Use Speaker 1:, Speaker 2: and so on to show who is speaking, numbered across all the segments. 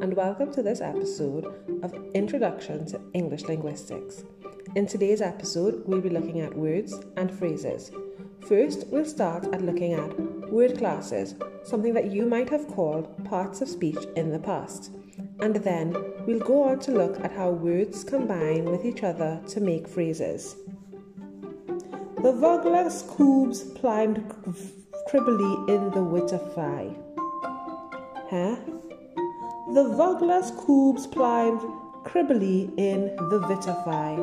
Speaker 1: and welcome to this episode of Introduction to English Linguistics. In today's episode, we'll be looking at words and phrases. First, we'll start at looking at word classes, something that you might have called parts of speech in the past. And then we'll go on to look at how words combine with each other to make phrases. The Vugless cubes plimed cribbly in the Witterfly. Huh? The Vugless cubes plimed cribbly in the Witterfly.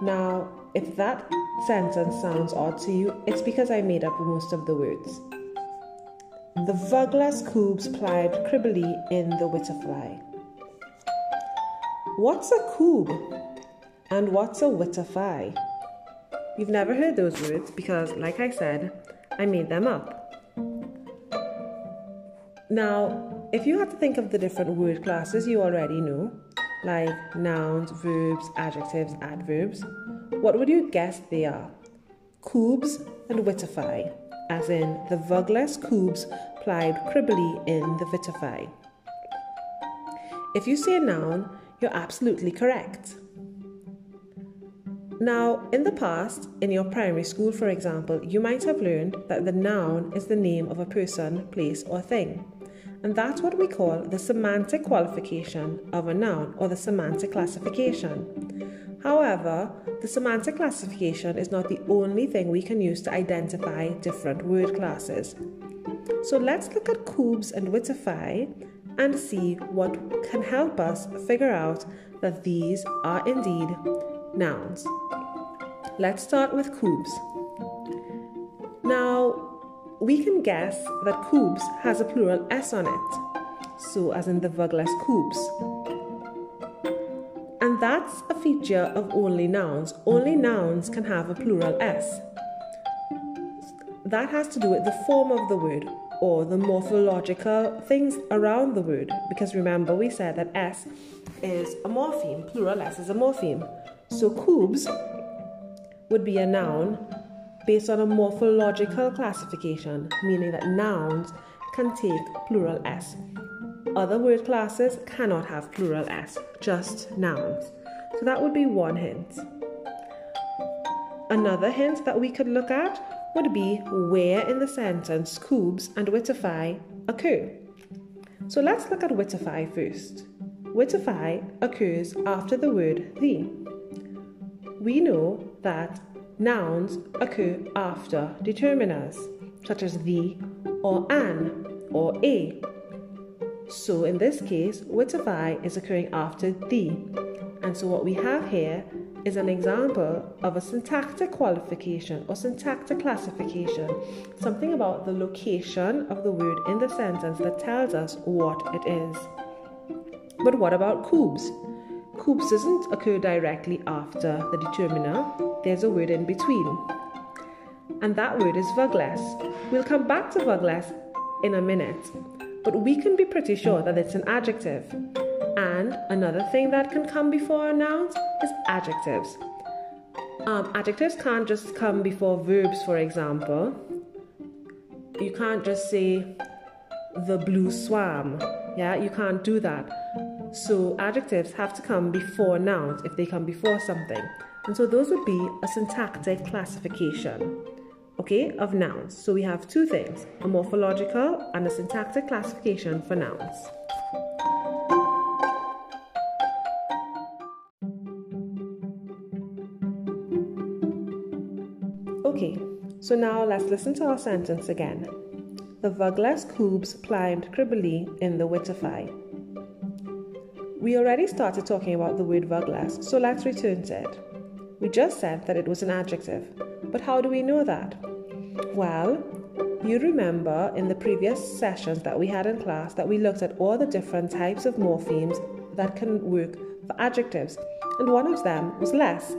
Speaker 1: Now, if that sentence sounds odd to you, it's because I made up most of the words. The Vugless cubes plied cribbly in the Witterfly. What's a coob? And what's a Witterfly? You've never heard those words because, like I said, I made them up. Now, if you had to think of the different word classes you already know, like nouns, verbs, adjectives, adverbs, what would you guess they are? Cubes and Witterfly, as in the Vugless cubes plied cribbly in the vitify. If you say a noun, you're absolutely correct. Now, in the past, in your primary school, for example, you might have learned that the noun is the name of a person, place, or thing. And that's what we call the semantic qualification of a noun or the semantic classification. However, the semantic classification is not the only thing we can use to identify different word classes. So let's look at cubes and Witterfly and see what can help us figure out that these are indeed nouns. Let's start with cubes. Now, we can guess that cubes has a plural s on it, so as in the Vugless cubes. And that's a feature of only nouns. Only nouns can have a plural s. That has to do with the form of the word or the morphological things around the word. Because remember, we said that s is a morpheme, plural s is a morpheme. So cubes would be a noun based on a morphological classification, meaning that nouns can take plural s. Other word classes cannot have plural s, just nouns. So that would be one hint. Another hint that we could look at would be where in the sentence cubes and witify occur. So let's look at witify first. Witify occurs after the word the we know that nouns occur after determiners, such as the or an or a. So in this case, Witterfly is occurring after the. And so what we have here is an example of a syntactic qualification or syntactic classification, something about the location of the word in the sentence that tells us what it is. But what about cubes? Cubes doesn't occur directly after the determiner, there's a word in between. And that word is Vugless. We'll come back to Vugless in a minute, but we can be pretty sure that it's an adjective. And another thing that can come before nouns is adjectives. Um, adjectives can't just come before verbs, for example. You can't just say the blue swam. Yeah, you can't do that. So adjectives have to come before nouns if they come before something. And so those would be a syntactic classification, okay, of nouns. So we have two things, a morphological and a syntactic classification for nouns. Okay, so now let's listen to our sentence again. The Vugless cubes climbed cribbly in the Witterfly. We already started talking about the word Vugless, so let's return to it. We just said that it was an adjective, but how do we know that? Well, you remember in the previous sessions that we had in class that we looked at all the different types of morphemes that can work for adjectives, and one of them was less.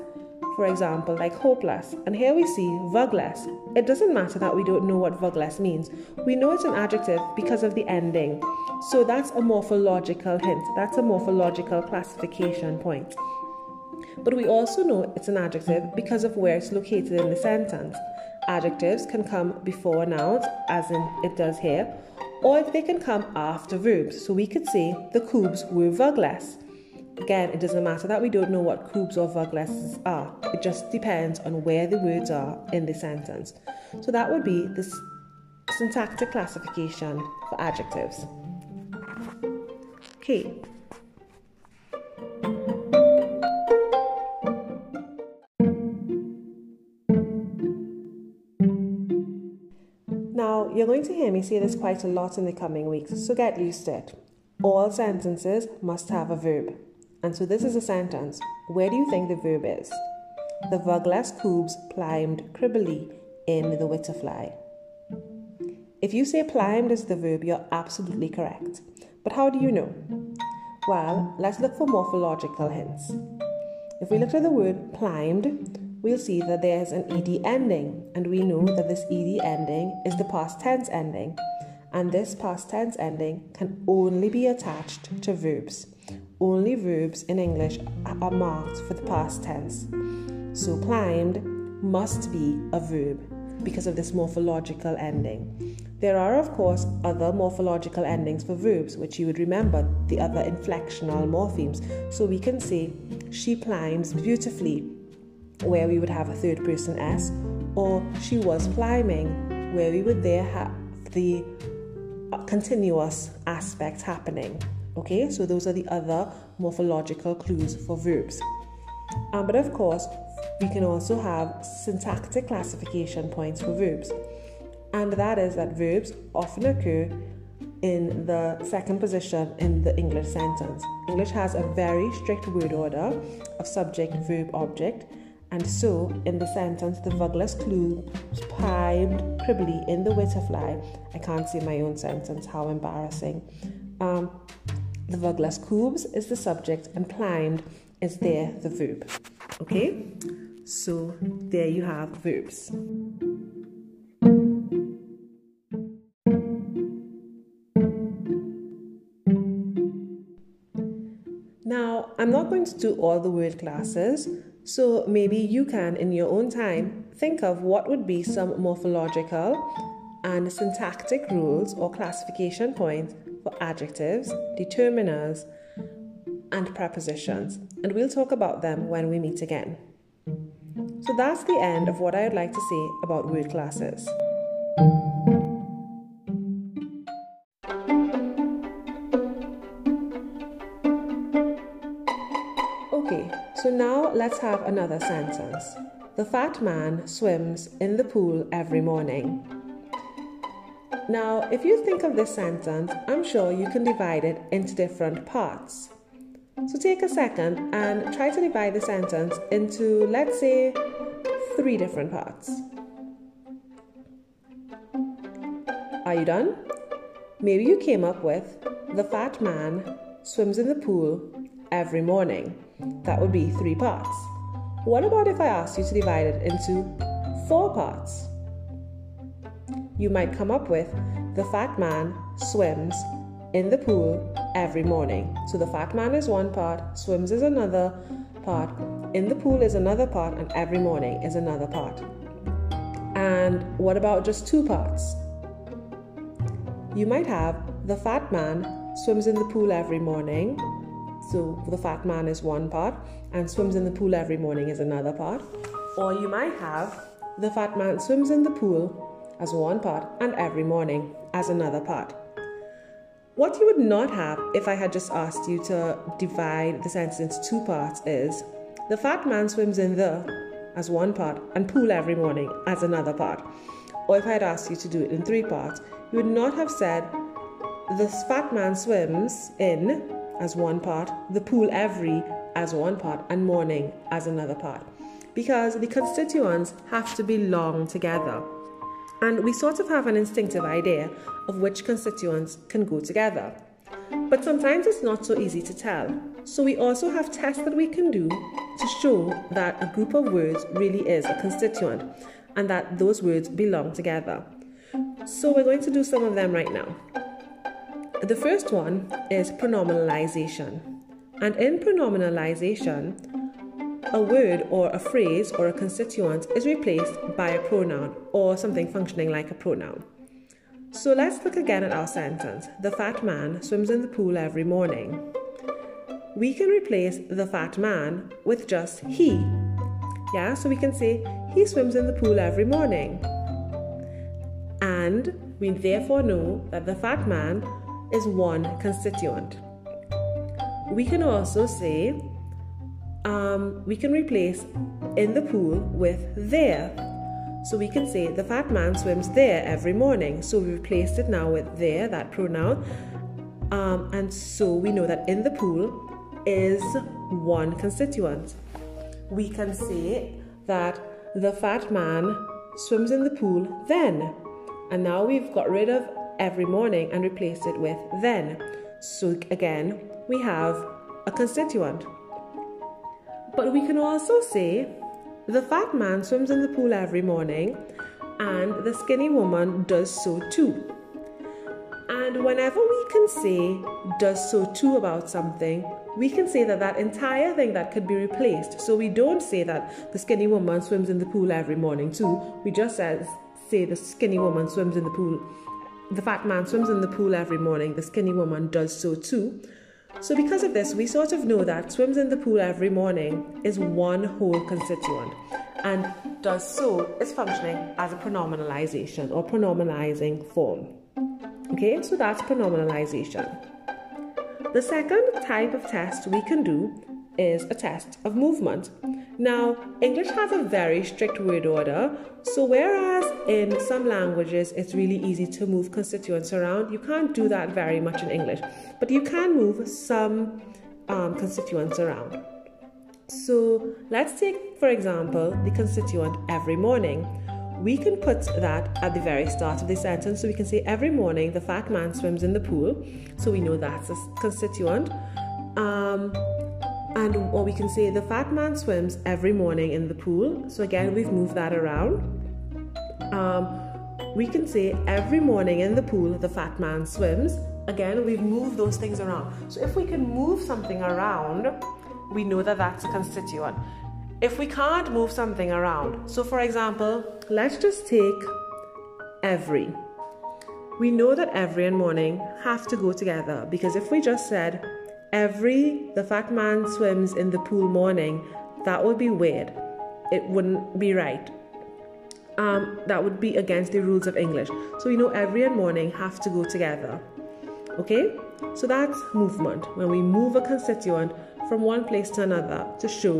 Speaker 1: For example, like hopeless, and here we see vugless. It doesn't matter that we don't know what vugless means. We know it's an adjective because of the ending. So that's a morphological hint. That's a morphological classification point. But we also know it's an adjective because of where it's located in the sentence. Adjectives can come before nouns, as in it does here, or they can come after verbs. So we could say the cubes were vergless. Again, it doesn't matter that we don't know what cubes or verglesses are. It just depends on where the words are in the sentence. So that would be the syntactic classification for adjectives. Okay. Now, you're going to hear me say this quite a lot in the coming weeks, so get used to it. All sentences must have a verb. And so this is a sentence. Where do you think the verb is? The vergless cubes climbed cribbly in the Witterfly. If you say climbed is the verb, you're absolutely correct. But how do you know? Well, let's look for morphological hints. If we look at the word climbed, we'll see that there's an ed ending, and we know that this ed ending is the past tense ending, and this past tense ending can only be attached to verbs. Only verbs in English are marked for the past tense. So climbed must be a verb because of this morphological ending. There are, of course, other morphological endings for verbs, which you would remember, the other inflectional morphemes. So we can say, she climbs beautifully, where we would have a third person S, or she was climbing, where we would there have the continuous aspect happening. Okay, so those are the other morphological clues for verbs. Um, but of course, we can also have syntactic classification points for verbs, and that is that verbs often occur in the second position in the English sentence. English has a very strict word order of subject, verb, object, and so in the sentence, the vergless clue climbed cribbly in the Witterfly. I can't say my own sentence, how embarrassing. Um, the vergless cubes is the subject, and climbed is there the verb. Okay? So there you have verbs. Now, I'm not going to do all the word classes, so maybe you can, in your own time, think of what would be some morphological and syntactic rules or classification points for adjectives, determiners, and prepositions, and we'll talk about them when we meet again. So that's the end of what I would like to say about word classes. Okay, so now let's have another sentence. The fat man swims in the pool every morning. Now, if you think of this sentence, I'm sure you can divide it into different parts. So take a second and try to divide the sentence into, let's say, three different parts. Are you done? Maybe you came up with the fat man swims in the pool every morning. That would be three parts. What about if I asked you to divide it into four parts? You might come up with the fat man swims in the pool every morning. So the fat man is one part, swims is another part, in the pool is another part, and every morning is another part. And what about just two parts? You might have the fat man swims in the pool every morning. So the fat man is one part, and swims in the pool every morning is another part. Or you might have the fat man swims in the pool as one part, and every morning as another part. What you would not have if I had just asked you to divide the sentence into two parts is the fat man swims in the as one part and pool every morning as another part. Or if I had asked you to do it in three parts, you would not have said the fat man swims in as one part, the pool every as one part, and morning as another part. Because the constituents have to belong together. And we sort of have an instinctive idea of which constituents can go together. But sometimes it's not so easy to tell. So we also have tests that we can do to show that a group of words really is a constituent and that those words belong together. So we're going to do some of them right now. The first one is pronominalization. And in pronominalization, a word or a phrase or a constituent is replaced by a pronoun or something functioning like a pronoun. So let's look again at our sentence. The fat man swims in the pool every morning. We can replace the fat man with just he. Yeah, so we can say he swims in the pool every morning. And we therefore know that the fat man is one constituent. We can also say um, we can replace in the pool with there. So we can say the fat man swims there every morning. So we replaced it now with there, that pronoun. Um, and so we know that in the pool is one constituent. We can say that the fat man swims in the pool then. And now we've got rid of every morning and replaced it with then. So again, we have a constituent. But we can also say the fat man swims in the pool every morning and the skinny woman does so too. And whenever we can say does so too about something, we can say that that entire thing that could be replaced. So we don't say that the skinny woman swims in the pool every morning too. We just says, say the skinny woman swims in the pool. The fat man swims in the pool every morning. The skinny woman does so too. So, because of this, we sort of know that swims in the pool every morning is one whole constituent and does so is functioning as a pronominalization or pronominalizing form. Okay, so that's pronominalization. The second type of test we can do is a test of movement. Now, English has a very strict word order, so whereas in some languages it's really easy to move constituents around, you can't do that very much in English, but you can move some um, constituents around. So, let's take, for example, the constituent every morning. We can put that at the very start of the sentence, so we can say every morning the fat man swims in the pool, so we know that's a constituent. Um, and or we can say the fat man swims every morning in the pool. So again, we've moved that around. Um, we can say every morning in the pool the fat man swims. Again, we've moved those things around. So if we can move something around, we know that that's a constituent. If we can't move something around, so for example, let's just take every. We know that every and morning have to go together because if we just said every the fat man swims in the pool morning, that would be weird. It wouldn't be right. Um, that would be against the rules of English. So you know every and morning have to go together. Okay? So that's movement. When we move a constituent from one place to another to show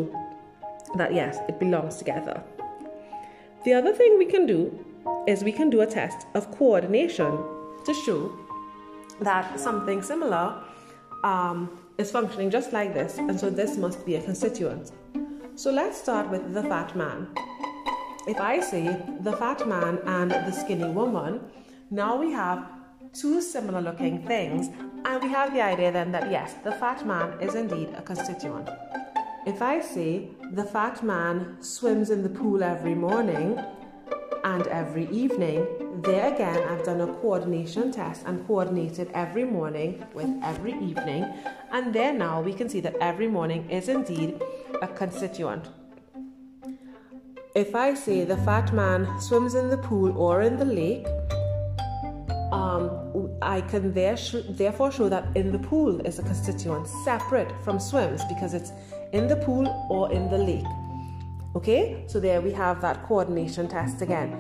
Speaker 1: that yes, it belongs together. The other thing we can do is we can do a test of coordination to show that something similar um, is functioning just like this, and so this must be a constituent. So let's start with the fat man. If I say the fat man and the skinny woman, now we have two similar looking things, and we have the idea then that yes, the fat man is indeed a constituent. If I say the fat man swims in the pool every morning and every evening, there again I've done a coordination test and coordinated every morning with every evening and there now we can see that every morning is indeed a constituent. If I say the fat man swims in the pool or in the lake, um, I can there sh- therefore show that in the pool is a constituent separate from swims because it's in the pool or in the lake. Okay, so there we have that coordination test again.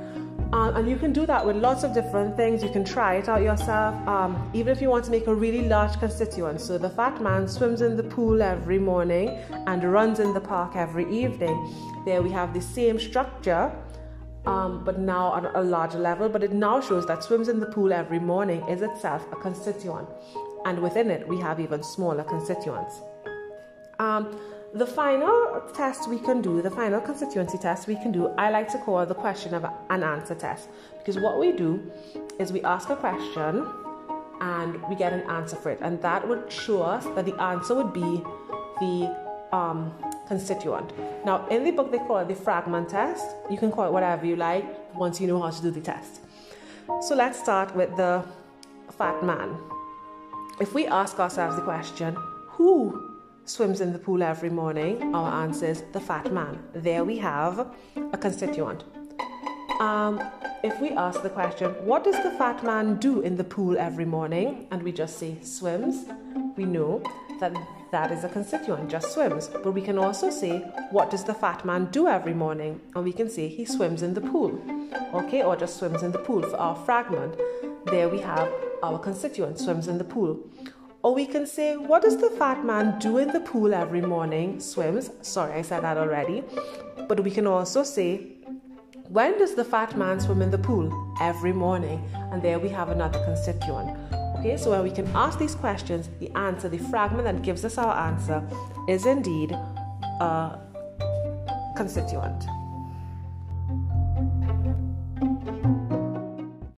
Speaker 1: Um, and you can do that with lots of different things. You can try it out yourself, um, even if you want to make a really large constituent. So the fat man swims in the pool every morning and runs in the park every evening. There we have the same structure, um, but now on a larger level. But it now shows that swims in the pool every morning is itself a constituent, and within it we have even smaller constituents. Um, the final test we can do, the final constituency test we can do, I like to call the question of an answer test. Because what we do is we ask a question and we get an answer for it. And that would show us that the answer would be the um, constituent. Now, in the book, they call it the fragment test. You can call it whatever you like once you know how to do the test. So let's start with the fat man. If we ask ourselves the question, who swims in the pool every morning? Our answer is the fat man. There we have a constituent. um, if we ask the question, what does the fat man do in the pool every morning? And we just say swims, we know that that is a constituent, just swims. But we can also say, what does the fat man do every morning? And we can say he swims in the pool, okay, or just swims in the pool for our fragment. There we have our constituent, swims in the pool. Or we can say, what does the fat man do in the pool every morning? Swims. Sorry, I said that already. But we can also say, when does the fat man swim in the pool? Every morning. And there we have another constituent. Okay, so when we can ask these questions, the answer, the fragment that gives us our answer, is indeed a constituent.